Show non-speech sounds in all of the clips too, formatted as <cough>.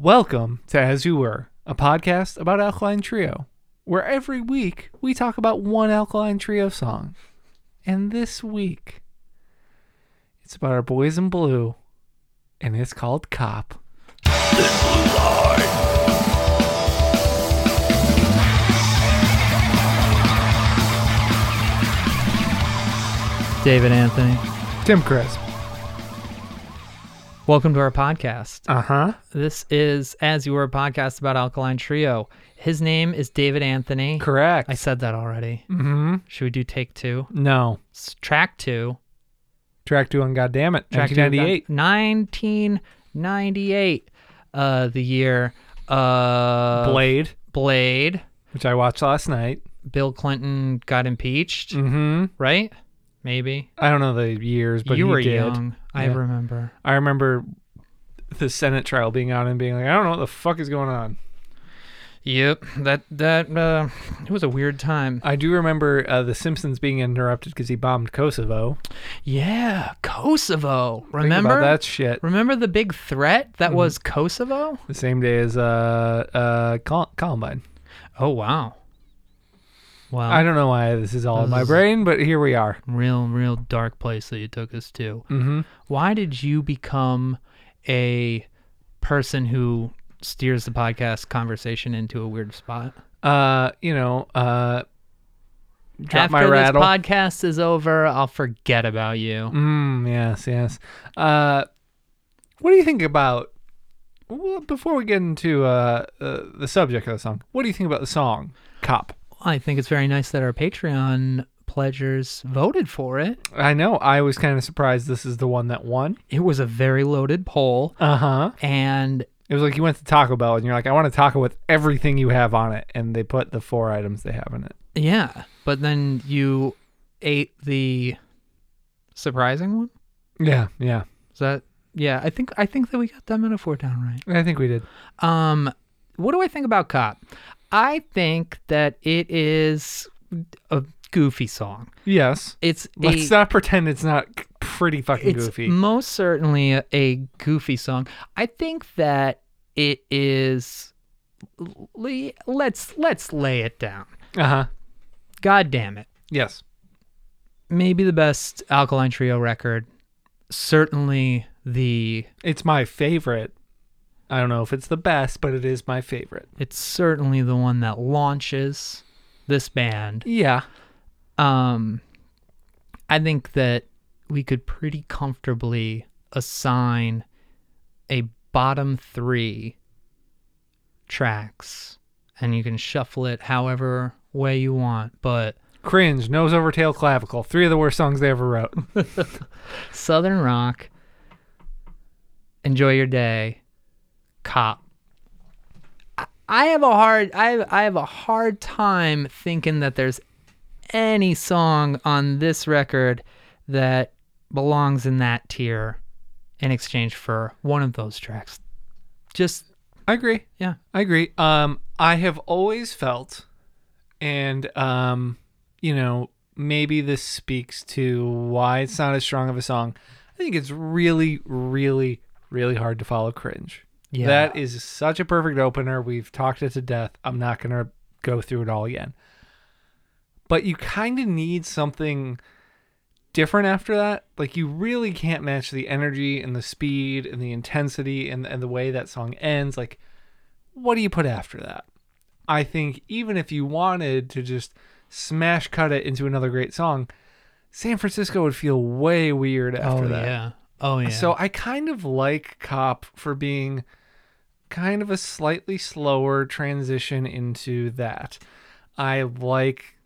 Welcome to As You Were, a podcast about Alkaline Trio, where every week we talk about one Alkaline Trio song. And this week, it's about our boys in blue, and it's called Cop. David Anthony. Tim Crisp. Welcome to our podcast. Uh huh. This is As You Were a podcast about Alkaline Trio. His name is David Anthony. Correct. I said that already. mm-hmm. Should we do take two? No. S- track two. Track two on Goddamn It, Track 1998. two. 1998. Uh, the year. Uh, Blade, Blade. which I watched last night. Bill Clinton got impeached, Mm-hmm. right? Maybe. I don't know the years, but you were did. young. I Yeah. remember. I remember the Senate trial being out and being like, I don't know what the fuck is going on. Yep. That that uh, it was a weird time. I do remember uh, The Simpsons being interrupted because he bombed Kosovo. Yeah, Kosovo. Remember that shit. Remember the big threat that Mhm. was Kosovo? The same day as uh, uh, Col- Columbine. Oh wow. Wow. I don't know why this is all in my brain, but here we are. real real dark place that you took us to. Mm-hmm. Why did you become a person who steers the podcast conversation into a weird spot? Uh, you know, uh, After my this podcast is over, I'll forget about you. Mm, yes, yes. Uh, what do you think about? Well, before we get into uh, uh, the subject of the song, what do you think about the song "Cop"? I think it's very nice that our Patreon pledgers voted for it. I know. I was kind of surprised this is the one that won. It was a very loaded poll, Uh huh. and It was like you went to Taco Bell and you're like, I want a taco with everything you have on it, and they put the four items they have in it. Yeah, but then you ate the surprising one. Yeah, yeah. Is that? Yeah, I think I think that we got that metaphor down right. I think we did. Um, what do I think about Cop? I think that it is a goofy song. Yes. It's Let's a, not pretend it's not pretty fucking it's goofy. most certainly a, a goofy song. I think that it is. Let's let's lay it down. Uh huh. God damn it. Yes. maybe the best Alkaline Trio record. Certainly the It's my favorite. I don't know if it's the best, but it is my favorite. it's certainly the one that launches this band. Yeah. Um I think that we could pretty comfortably assign a bottom 3 tracks and you can shuffle it however way you want, but Cringe, nose over tail clavicle. Three of the worst songs they ever wrote. <laughs> Southern Rock, Enjoy Your Day, Cop. I- I have a hard I I have a hard time thinking that there's any song on this record that belongs in that tier in exchange for one of those tracks. Just I agree. yeah. I agree. Um, I have always felt, and um, you know, maybe this speaks to why it's not as strong of a song. I think it's really, really, really hard to follow cringe. Yeah. That is such a perfect opener. We've talked it to death. I'm not gonna go through it all again. But you kind of need something different after that. Like you really can't match the energy and the speed and the intensity and and the way that song ends. Like, what do you put after that? I think even if you wanted to just smash cut it into another great song, San Francisco would feel way weird after oh that. yeah. Oh yeah. So I kind of like Cop for being kind of a slightly slower transition into that. I like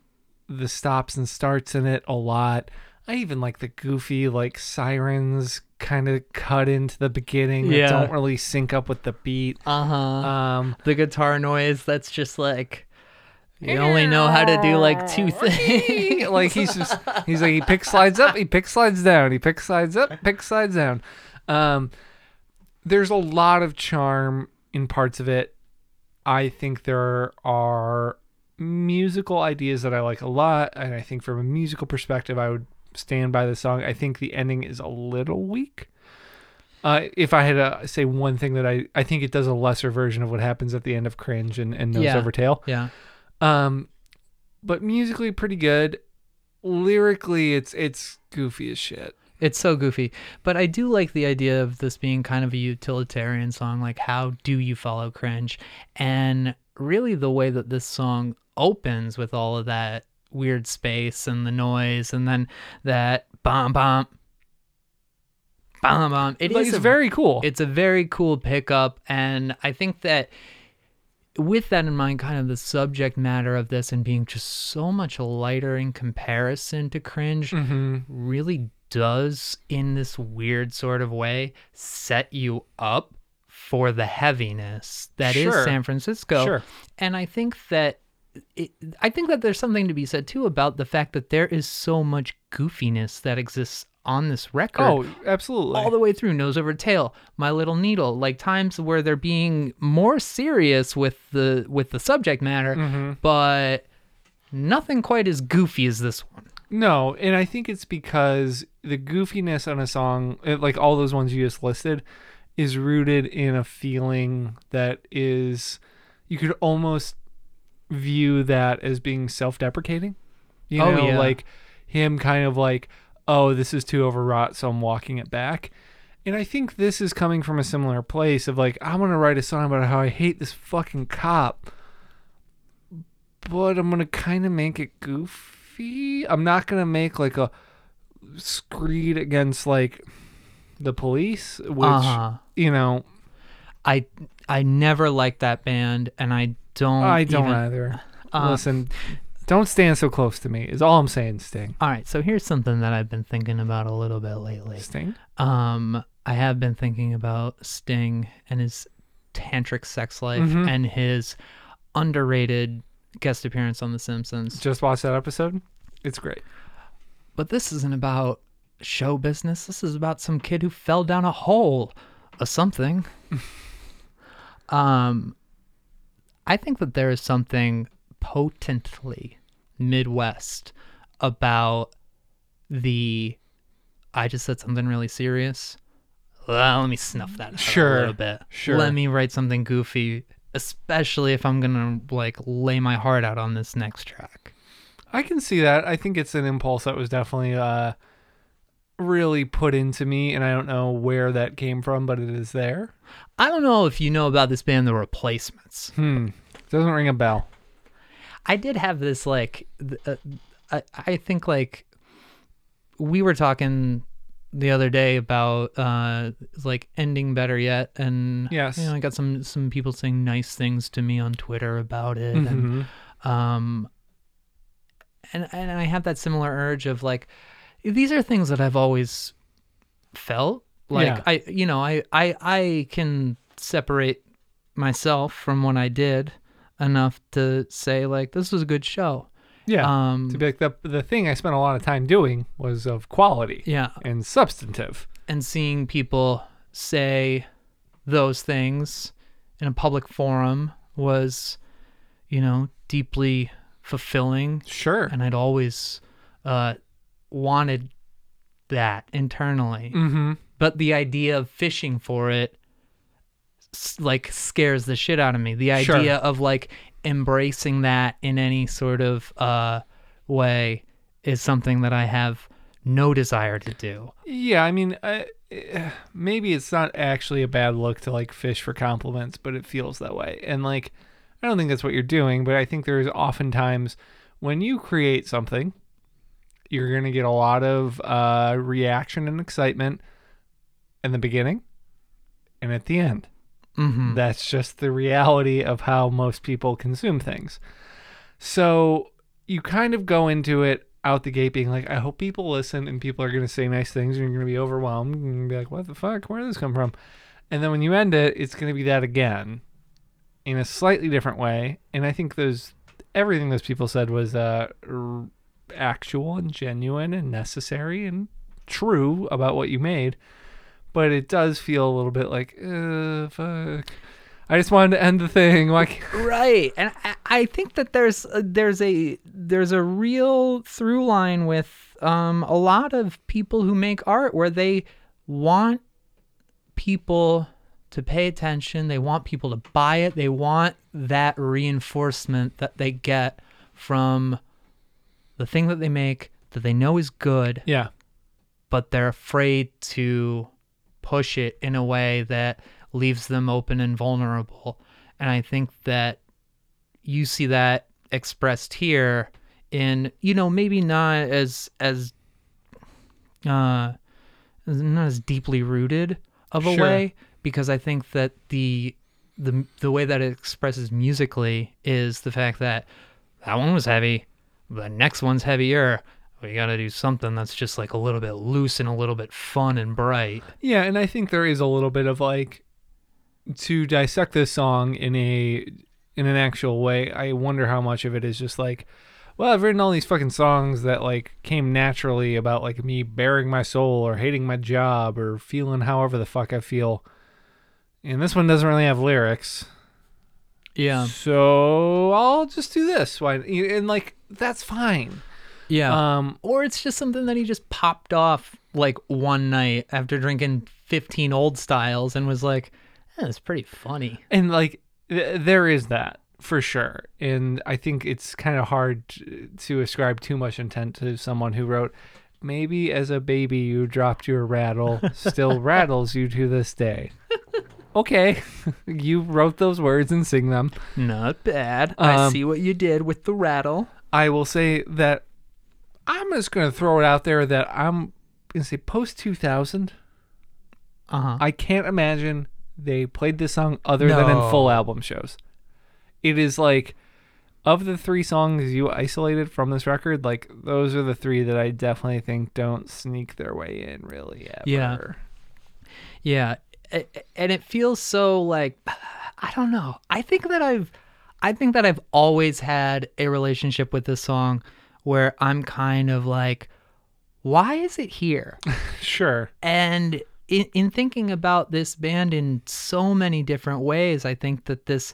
the stops and starts in it a lot. I even like the goofy like sirens kind of cut into the beginning that don't really sync up with the beat. uh-huh. Um the guitar noise that's just like you only know how to do like two things. like he's just he's like he pick slides up, he pick slides down, he pick slides up, pick slides down. Um, there's a lot of charm in parts of it. I think there are musical ideas that I like a lot, and I think from a musical perspective, I would stand by the song. I think the ending is a little weak. Uh, if I had to say one thing that I, I think it does a lesser version of what happens at the end of Cringe and, and Nose Yeah. Over Tail. Yeah. Um, but musically pretty good. Lyrically, it's it's goofy as shit. It's so goofy. But I do like the idea of this being kind of a utilitarian song. Like, how do you follow cringe? And really, the way that this song opens with all of that weird space and the noise, and then that bomb, bomb, bomb, bomb. It Like, is it's a- very cool. It's a very cool pickup. And I think that with that in mind, kind of the subject matter of this and being just so much lighter in comparison to cringe hmm really does, in this weird sort of way, set you up for the heaviness that is Sure. San Francisco. Sure. And I think that. It, I think that there's something to be said too about the fact that there is so much goofiness that exists on this record Oh, absolutely. all the way through nose over tail my little needle like times where they're being more serious with the with the subject matter Mm-hmm. but nothing quite as goofy as this one No, and I think it's because the goofiness on a song, like all those ones you just listed, is rooted in a feeling that is, you could almost view that as being self deprecating. You Oh, know, yeah. like him kind of like, oh, this is too overwrought, so I'm walking it back. And I think this is coming from a similar place of like, I'm going to write a song about how I hate this fucking cop but I'm gonna kind of make it I'm not gonna make like a screed against like the police, which uh-huh you know i i never liked that band and i don't I don't even- either. uh, Listen, don't stand so close to me. Is all I'm saying. Sting, all right so here's something that i've been thinking about a little bit lately Sting. um i have been thinking about sting and his tantric sex life Mhm. and his underrated guest appearance on the simpsons Just watched that episode. It's great. But this isn't about show business. This is about some kid who fell down a hole or something. <laughs> um, I think that there is something potently Midwest about the. I just said something really serious. Well, let me snuff that out Sure, a little bit. sure. Let me write something goofy, especially if I'm gonna like lay my heart out on this next track. I can see that. I think it's an impulse that was definitely uh really put into me, and I don't know where that came from, but it is there. I don't know if you know about this band, The Replacements. Hmm. Doesn't ring a bell. I did have this like, uh, I I think like we were talking the other day about uh like ending better yet, and Yes. you know I got some some people saying nice things to me on Twitter about it, and Mhm. um and and I have that similar urge of like these are things that I've always felt like Yeah. I you know I I I can separate myself from what I did enough to say like this was a good show Yeah. um to be like the the thing I spent a lot of time doing was of quality yeah and substantive. and seeing people say those things in a public forum was you know deeply fulfilling Sure. and I'd always uh, wanted that internally. Mm-hmm. But the idea of fishing for it, like, scares the shit out of me. The Sure. idea of like embracing that in any sort of uh, way is something that I have no desire to do. Yeah, I mean, uh, eh, maybe it's not actually a bad look to like fish for compliments, but it feels that way. And like, I don't think that's what you're doing, but I think there's oftentimes when you create something, you're gonna get a lot of uh, reaction and excitement in the beginning and at the end. Hmm That's just the reality of how most people consume things. So you kind of go into it out the gate being like, I hope people listen and people are going to say nice things and you're going to be overwhelmed and be like, what the fuck? Where did this come from? And then when you end it, it's going to be that again in a slightly different way. And I think those, everything those people said was uh, r- actual and genuine and necessary and true about what you made. But it does feel a little bit like, uh, fuck. I just wanted to end the thing. like <laughs> Right, and I, I think that there's a, there's a there's a real through line with um, a lot of people who make art where they want people to pay attention. They want people to buy it. They want that reinforcement that they get from the thing that they make that they know is good, Yeah. but they're afraid to push it in a way that leaves them open and vulnerable. And I think that you see that expressed here in, you know, maybe not as as uh not as deeply rooted of a Sure. way because I think that the the the way that it expresses musically is the fact that that one was heavy, the next one's heavier. We got to do something that's just like a little bit loose and a little bit fun and bright. Yeah, and I think there is a little bit of like to dissect this song in a in an actual way. I wonder how much of it is just like, well, I've written all these fucking songs that like came naturally about like me bearing my soul or hating my job or feeling however the fuck I feel. And this one doesn't really have lyrics. Yeah. So I'll just do this. Why and like that's fine. Yeah. Um or it's just something that he just popped off like one night after drinking 15 old styles and was like, eh, it's pretty funny. and like th- there is that for sure and i think it's kind of hard to ascribe too much intent to someone who wrote maybe as a baby you dropped your rattle still <laughs> rattles you to this day okay <laughs> you wrote those words and sing them Not bad. I Um, see what you did with the rattle. i will say that i'm just going to throw it out there that i'm going to say post 2000 Uh huh. I can't imagine they played this song other than in full album shows. It is like of the three songs you isolated from this record, like those are the three that I definitely think don't sneak their way in really ever. Yeah. Yeah, and it feels so like <sighs> I don't know. I think that I've I think that I've always had a relationship with this song where I'm kind of like why is it here? <laughs> Sure. and in, in thinking about this band in so many different ways, I think that this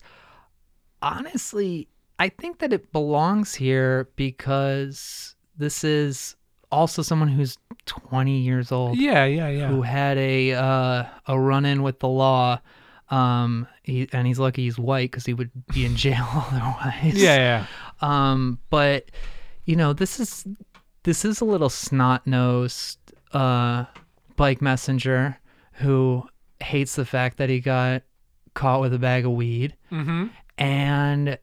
honestly, I think that it belongs here because this is also someone who's 20 years old Yeah, yeah, yeah. who had a uh, a run in with the law. Um, he, and he's lucky he's white because he would be in jail <laughs> otherwise. Yeah, yeah. Um, but you know, this is this is a little snot nosed uh bike messenger who hates the fact that he got caught with a bag of weed. Mm-hmm. And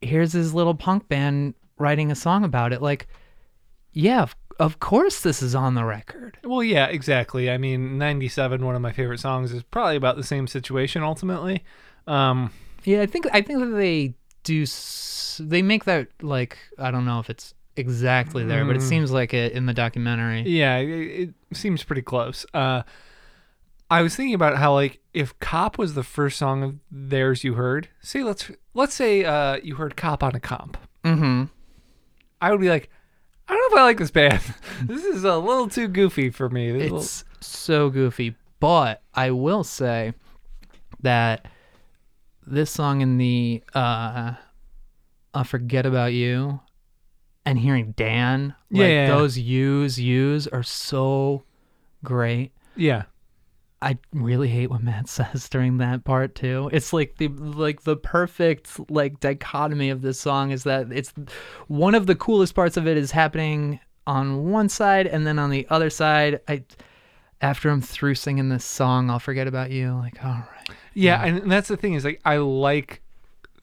here's his little punk band writing a song about it. Like, yeah, of, of course this is on the record. Well, yeah, exactly. I mean, 97, one of my favorite songs, is probably about the same situation ultimately. Um, Yeah, I think I think that they do. s- They make that like I don't know if it's exactly there, but it Mm. seems like it in the documentary. Yeah, it, it seems pretty close. Uh, I was thinking about how like if "Cop" was the first song of theirs you heard, say let's let's say uh, you heard "Cop" on a comp, Mm-hmm. I would be like, I don't know if I like this band. <laughs> this is a little too goofy for me. This is a little- It's so goofy, but I will say that this song in the uh, "I Forget About You" and hearing Dan, Yeah, like yeah, yeah. those U's U's are so great. yeah, I really hate what Matt <laughs> says during that part too. It's like the like the perfect like dichotomy of this song is that it's one of the coolest parts of it is happening on one side and then on the other side I after I'm through singing this song I'll forget about you like all right. yeah, and that's the thing is like I like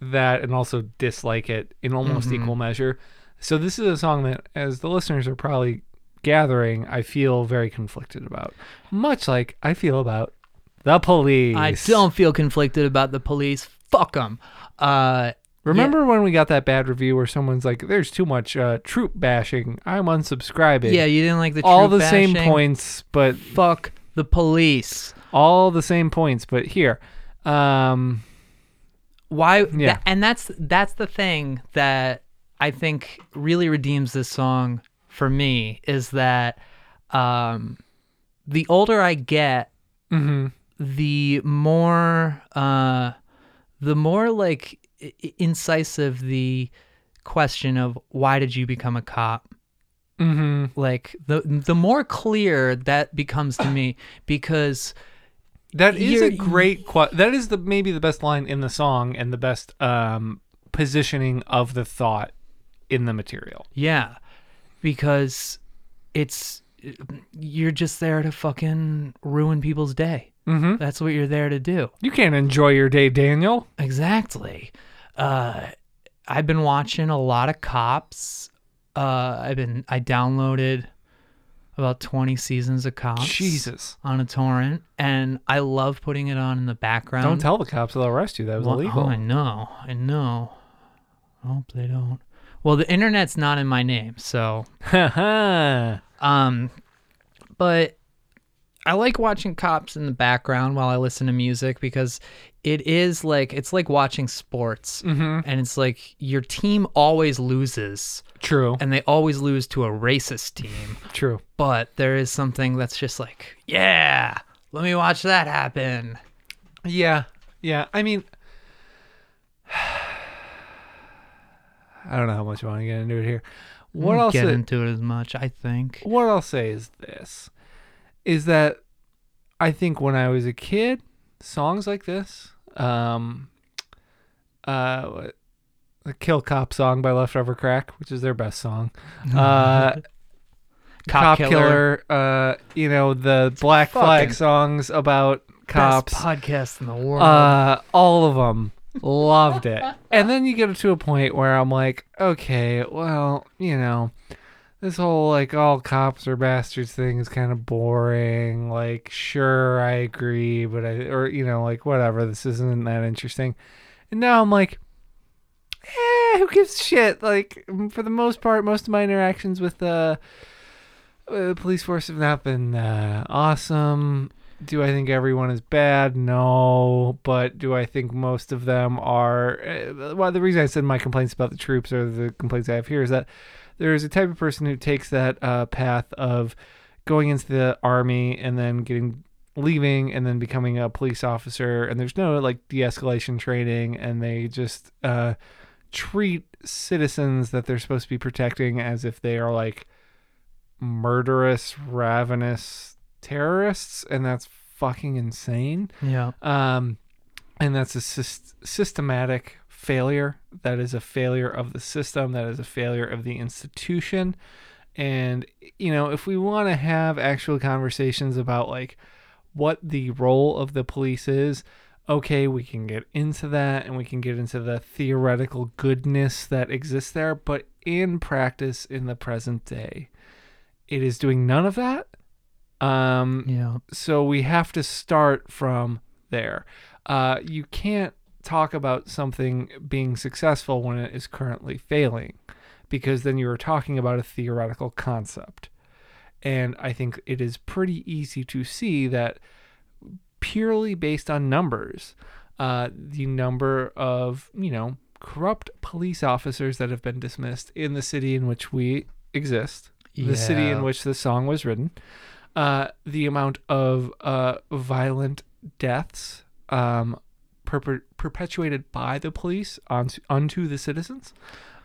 that and also dislike it in almost Mhm. equal measure. So this is a song that, as the listeners are probably gathering, I feel very conflicted about, much like I feel about the police. I don't feel conflicted about the police. Fuck them. Uh Remember when we got that bad review where someone's like, "There's too much uh, troop bashing. I'm unsubscribing." yeah, you didn't like the all the same points, but Fuck the police. all the same points, but here, um, why Yeah. tha- and that's that's the thing that i think really redeems this song for me is that um the older i get mhm. the more uh the more like incisive the question of why did you become a cop Mhm. like the the more clear that becomes to me <sighs> because That is a great that is the maybe the best line in the song and the best um positioning of the thought in the material. Yeah, because it's you're just there to fucking ruin people's day. Mhm. That's what you're there to do. You can't enjoy your day, Daniel. Exactly. Uh, I've been watching a lot of Cops. Uh, I've been I downloaded about 20 seasons of Cops. Jesus. On a torrent, and I love putting it on in the background. Don't tell the cops they'll arrest you. That was Well, illegal. Oh, I know. I know. I hope they don't. Well, the internet's not in my name, so <laughs> um, but I like watching cops in the background while I listen to music because it is like it's like watching sports, Mhm. and it's like your team always loses, True. and they always lose to a racist team. True. But there is something that's just like, yeah, let me watch that happen. Yeah. Yeah. I mean I don't know how much I want to get into it here. What I'll get say, into it as much? I think. what I'll say is this is that I think when I was a kid, songs like this, um uh the Kill Cop song by Left Over Crack, which is their best song. <laughs> Uh Cop Cop, Killer. Killer, uh you know, the Black Flag songs about cops. Podcast in the world. Uh, all of them loved it. And then you get to a point where I'm like, okay, well, you know, this whole like all cops are bastards thing is kind of boring. Like, sure, I agree, but I or you know, like whatever, this isn't that interesting. And now I'm like, eh, who gives shit? Like, for the most part, most of my interactions with uh, uh, the police force have not been uh, awesome. Do I think everyone is bad? No, but do I think most of them are? Uh, well, the reason I said my complaints about the troops or the complaints I have here is that there is a type of person who takes that uh, path of going into the army and then getting leaving and then becoming a police officer and there's no like de-escalation training and they just uh, treat citizens that they're supposed to be protecting as if they are like murderous ravenous terrorists and that's fucking insane yeah. um, and that's a syst- systematic failure. That is a failure of the system. That is a failure of the institution. And you know, if we want to have actual conversations about like what the role of the police is, okay, we can get into that and we can get into the theoretical goodness that exists there. But in practice, in the present day, it is doing none of that. Um, Yeah. so we have to start from there. Uh, you can't talk about something being successful when it is currently failing, because then you are talking about a theoretical concept. And I think it is pretty easy to see that purely based on numbers, uh, the number of, you know, corrupt police officers that have been dismissed in the city in which we exist, the city in which the song was written, uh, the amount of uh, violent deaths um, perpe- perpetuated by the police onto, onto the citizens,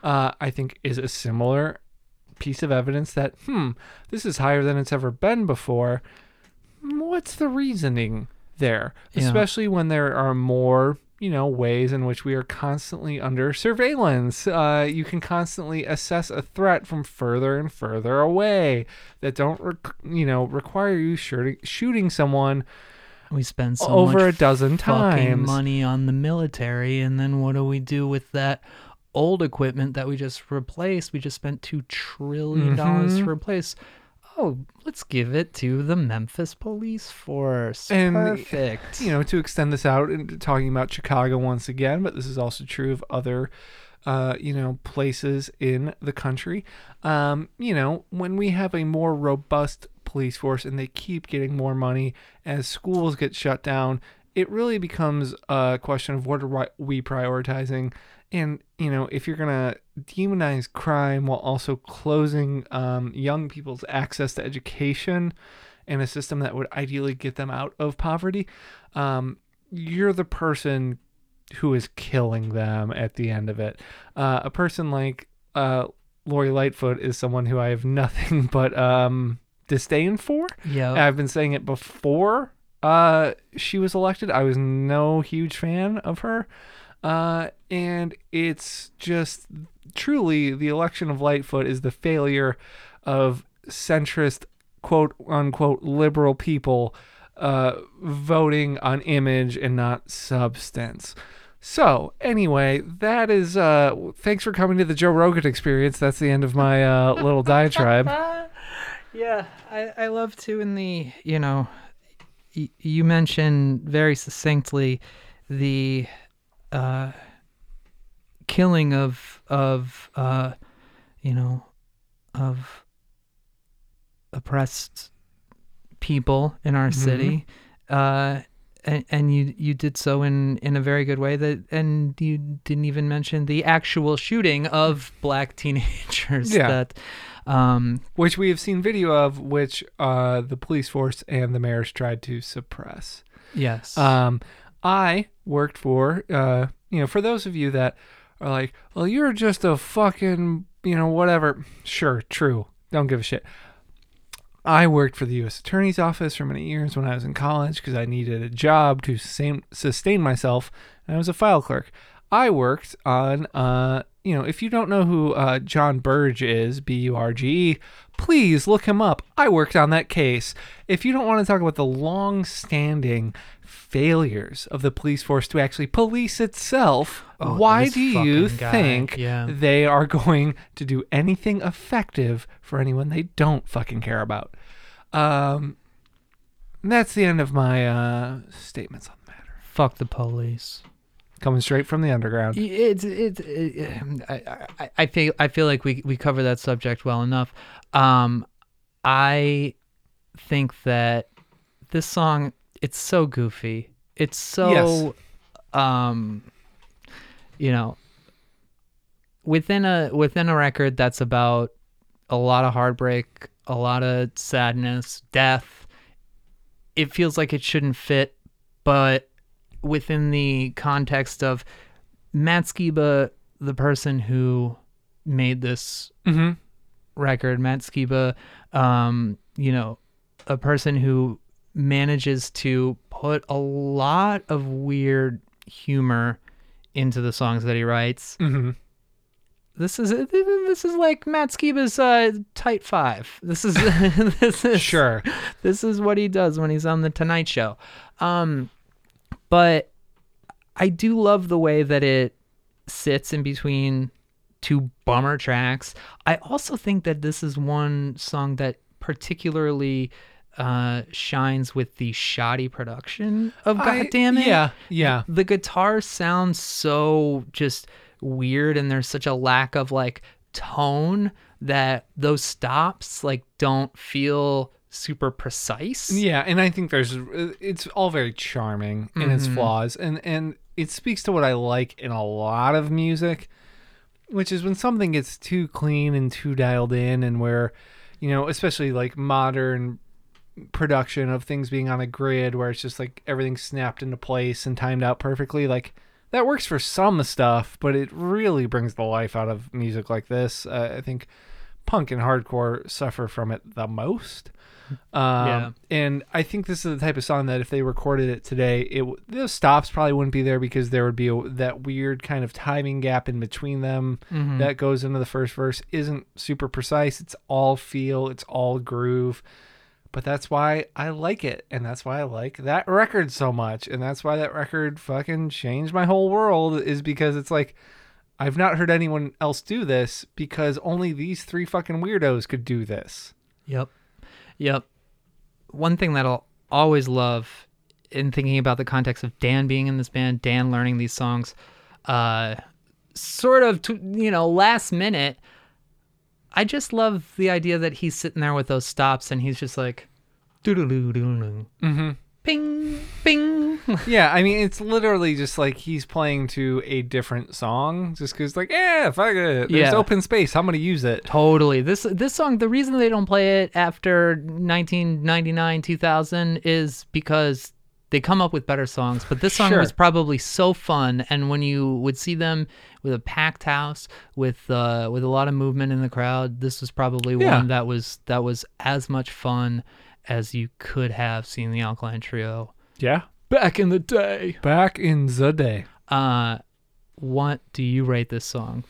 uh, I think is a similar piece of evidence that, hmm, this is higher than it's ever been before. What's the reasoning there? Yeah. Especially when there are more, you know, ways in which we are constantly under surveillance. Uh, you can constantly assess a threat from further and further away that don't, rec- you know, require you shooting, shooting someone We spend so over much a dozen times. money on the military, and then what do we do with that old equipment that we just replaced? We just spent two trillion dollars Mhm. to replace. Oh, let's give it to the Memphis Police Force. And, Perfect. you know, to extend this out into talking about Chicago once again, but this is also true of other, uh, you know, places in the country. Um, you know, when we have a more robust police force and they keep getting more money as schools get shut down, it really becomes a question of what are we prioritizing. And, you know, if you're going to demonize crime while also closing um, young people's access to education and a system that would ideally get them out of poverty, um, you're the person who is killing them at the end of it. Uh, a person like uh, Lori Lightfoot is someone who I have <laughs> nothing but um, disdain for. yeah. I've been saying it before uh, she was elected. I was no huge fan of her. Uh, and it's just truly the election of Lightfoot is the failure of centrist, quote unquote, liberal people uh, voting on image and not substance. So, anyway, that is uh thanks for coming to the Joe Rogan experience. That's the end of my uh little diatribe. <laughs> Yeah, I, I love to in the you know, y- you mentioned very succinctly the uh, killing of of uh, you know of oppressed people in our city. Uh, and, and you you did so in in a very good way that and you didn't even mention the actual shooting of black <laughs> teenagers Yeah. that um Which we have seen video of which uh the police force and the mayors tried to suppress. yes Um, I worked for, uh, you know, for those of you that are like, well, you're just a fucking, you know, whatever. Sure, true. Don't give a shit. I worked for the U.S. Attorney's Office for many years when I was in college because I needed a job to sustain, myself, and I was a file clerk. I worked on, uh, you know, if you don't know who uh, John Burge is, B U R G E, please look him up. I worked on that case. If you don't want to talk about the long standing failures of the police force to actually police itself, Oh, why do you guy. think Yeah. they are going to do anything effective for anyone they don't fucking care about? Um, that's the end of my uh, statements on the matter. fuck the police Coming straight from the underground. it's it's it, I, I I feel I feel like we we cover that subject well enough. Um, I think that this song it's so goofy. It's so Yes. um, you know, within a within a record that's about a lot of heartbreak, a lot of sadness, death. It feels like it shouldn't fit, but within the context of Matt Skiba, the person who made this Mm-hmm. record, Matt Skiba, um, you know, a person who manages to put a lot of weird humor into the songs that he writes. Mm-hmm. This is this is like Matt Skiba's uh, tight five. This is <laughs> this is Sure. this is what he does when he's on the Tonight Show. Um, but I do love the way that it sits in between two bummer tracks. I also think that this is one song that particularly uh, shines with the shoddy production of I- God Damn It. Yeah. Yeah. The guitar sounds so just weird and there's such a lack of like tone that those stops like don't feel super precise. Yeah, and I think there's it's all very charming in its Mhm. flaws and and it speaks to what I like in a lot of music, which is when something gets too clean and too dialed in and where you know, especially like modern production of things being on a grid where it's just like everything snapped into place and timed out perfectly like that works for some stuff, but it really brings the life out of music like this. Uh, I think punk and hardcore suffer from it the most. Um, Yeah. And I think this is the type of song that if they recorded it today, it the stops probably wouldn't be there because there would be a, that weird kind of timing gap in between them Mhm. that goes into the first verse. Isn't super precise. It's all feel. It's all groove. But that's why I like it, and that's why I like that record so much, and that's why that record fucking changed my whole world. Is because it's like I've not heard anyone else do this because only these three fucking weirdos could do this. Yep. Yep. One thing that I'll always love in thinking about the context of Dan being in this band, Dan learning these songs, uh, sort of, to, you know, last minute. I just love the idea that he's sitting there with those stops and he's just like, doodaloo doodaloo, Mm-hmm. Ping, ping. <laughs> Yeah, I mean, it's literally just like he's playing to a different song, just because, like, yeah, fuck it. There's Yeah. open space. I'm gonna use it. Totally. This this song, the reason they don't play it after 1999, 2000 is because they come up with better songs. But this song Sure. was probably so fun, and when you would see them with a packed house, with uh, with a lot of movement in the crowd, this was probably Yeah. one that was that was as much fun as you could have seen the Alkaline Trio Yeah. back in the day. Back in the day. Uh, what do you rate this song?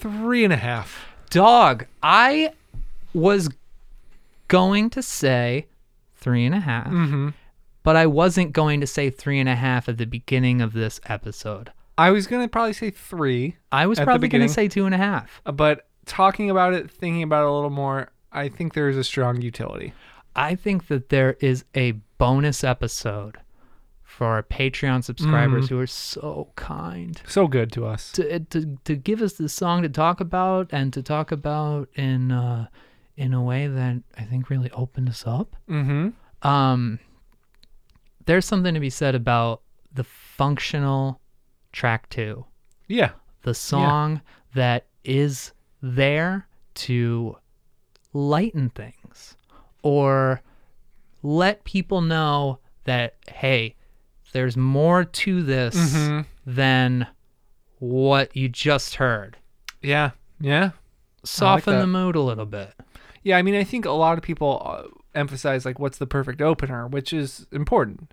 Three and a half. Dog, I was going to say three and a half, Mm-hmm. but I wasn't going to say three and a half at the beginning of this episode. I was gonna probably say three, I was At the probably going to say two and a half. uh, but talking about it, thinking about it a little more, I think there is a strong utility. I think that there is a bonus episode for our Patreon subscribers Mm-hmm. who are so kind So good to us. to, to to give us this song to talk about and to talk about in uh, in a way that I think really opened us up. Mm-hmm. Um, there's something to be said about the functional track two, Yeah. the song that is there to lighten things or let people know that hey, there's more to this Mhm. than what you just heard. Yeah. Yeah. Soften that. the mood a little bit. Yeah. I mean, I think a lot of people uh, emphasize like what's the perfect opener, which is important.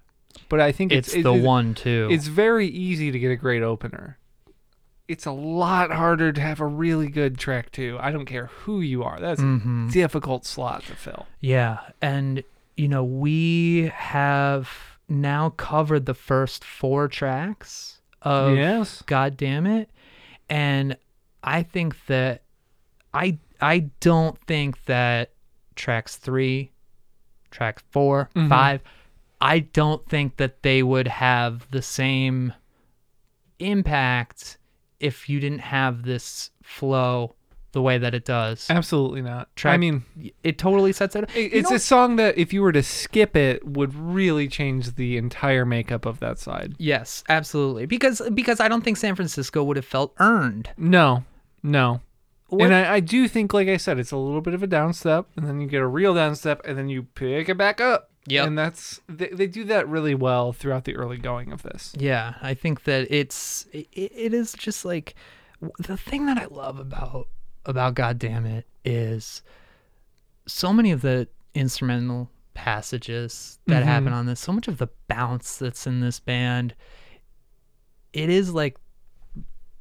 But I think It's, it's, the it- one too. It's very easy to get a great opener. It's a lot harder to have a really good track too. I don't care who you are. That's Mhm. a difficult slot to fill. Yeah, and you know, we have now covered the first four tracks of yes. God damn it. And I think that I I don't think that tracks 3, track 4, Mhm. 5 I don't think that they would have the same impact if you didn't have this flow the way that it does. Absolutely not. I mean, It totally sets it. it- it's know- a song that if you were to skip it would really change the entire makeup of that side. Yes, absolutely. Because because I don't think San Francisco would have felt earned. No. No. What- And I, I do think, like I said, it's a little bit of a downstep, and then you get a real downstep, and then you pick it back up. Yep. And that's they, they do that really well throughout the early going of this. yeah, I think that it's it, it is just like the thing that I love about about God damn it is so many of the instrumental passages that Mhm. happen on this, so much of the bounce that's in this band. It is like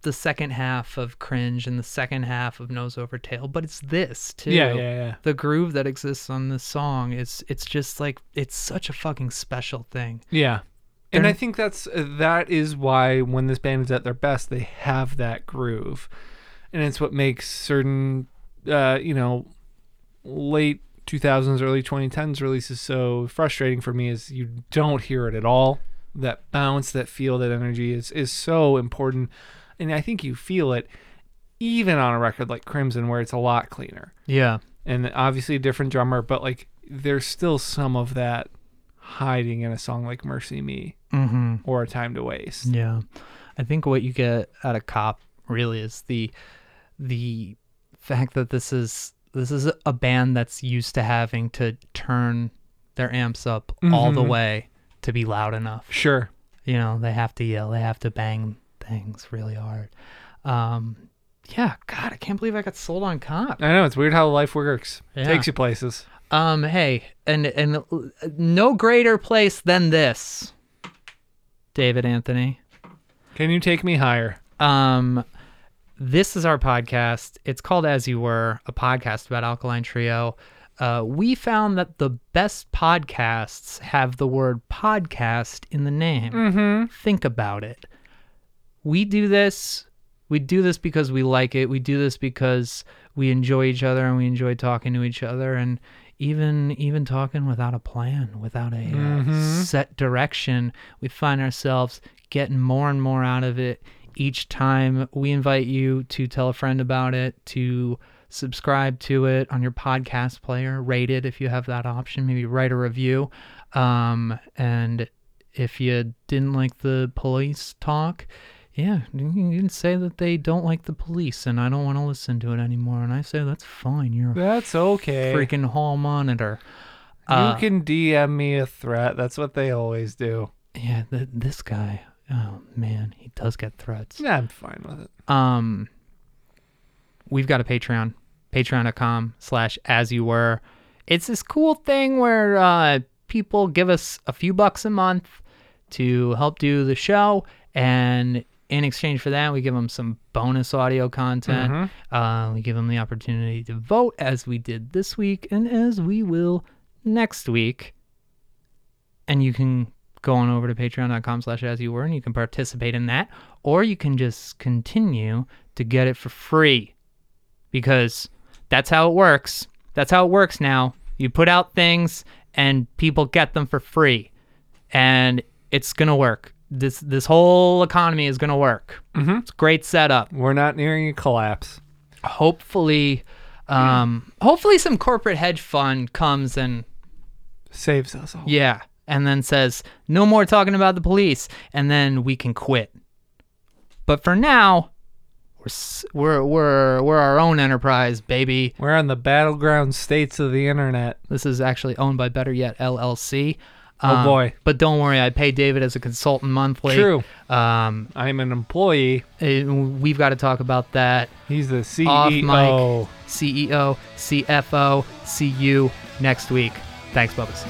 the second half of cringe and the second half of nose over tail, but it's this too. Yeah, yeah, yeah. the groove that exists on this song is it's just like it's such a fucking special thing. Yeah. And They're- I think that's that is why when this band is at their best, they have that groove, and it's what makes certain, uh, you know, late 2000s, early 2010s releases so frustrating for me. Is you don't hear it at all. That bounce, that feel, that energy is is so important, and I think you feel it even on a record like Crimson, where it's a lot cleaner Yeah. and obviously a different drummer, but like there's still some of that hiding in a song like Mercy Me Mm-hmm. or A Time to Waste. Yeah. I think what you get out of Cop really is the the fact that this is this is a band that's used to having to turn their amps up all the Mhm. way to be loud enough. Sure. You know, they have to yell, they have to bang things really hard. Um yeah, God, I can't believe I got sold on Cop. I know it's weird how life works. Yeah. Takes you places. Um, hey, and and no greater place than this, David Anthony. Can you take me higher? Um, this is our podcast. It's called As You Were, a podcast about Alkaline Trio. Uh, we found that the best podcasts have the word podcast in the name. Mm-hmm. Think about it. We do this. We do this because we like it. We do this because we enjoy each other and we enjoy talking to each other and even even talking without a plan, without a uh, Mhm. set direction. We find ourselves getting more and more out of it each time. We invite you to tell a friend about it, to subscribe to it on your podcast player, rate it if you have that option, maybe write a review. Um, and if you didn't like the police talk, yeah, you can say that they don't like the police and I don't want to listen to it anymore. And I say, that's fine. You're That's okay. freaking hall monitor. you Uh, can DM me a threat. That's what they always do. yeah, th- this guy, oh man, he does get threats. Yeah, I'm fine with it. Um, we've got a Patreon, patreon.com slash as you were. it's this cool thing where uh, people give us a few bucks a month to help do the show, and in exchange for that, we give them some bonus audio content. Uh, we give them the opportunity to vote, as we did this week, and as we will next week. And you can go on over to patreon.com slash as you were and you can participate in that. Or you can just continue to get it for free. Because that's how it works. That's how it works now. You put out things and people get them for free. And it's gonna work this this whole economy is gonna work Mhm. it's a great setup We're not nearing a collapse. hopefully um hopefully some corporate hedge fund comes and Saves us all. Yeah. And then says, no more talking about the police. And then we can quit. But for now, we're, we're, we're, we're our own enterprise, baby. We're on the battleground states of the internet. This is actually owned by Better Yet LLC. Oh, boy. But don't worry, I pay David as a consultant monthly. True. Um, I'm an employee. eh, we've got to talk about that. He's the Off CEO. mic. CEO, CFO, see you next week. Thanks, Bubba's.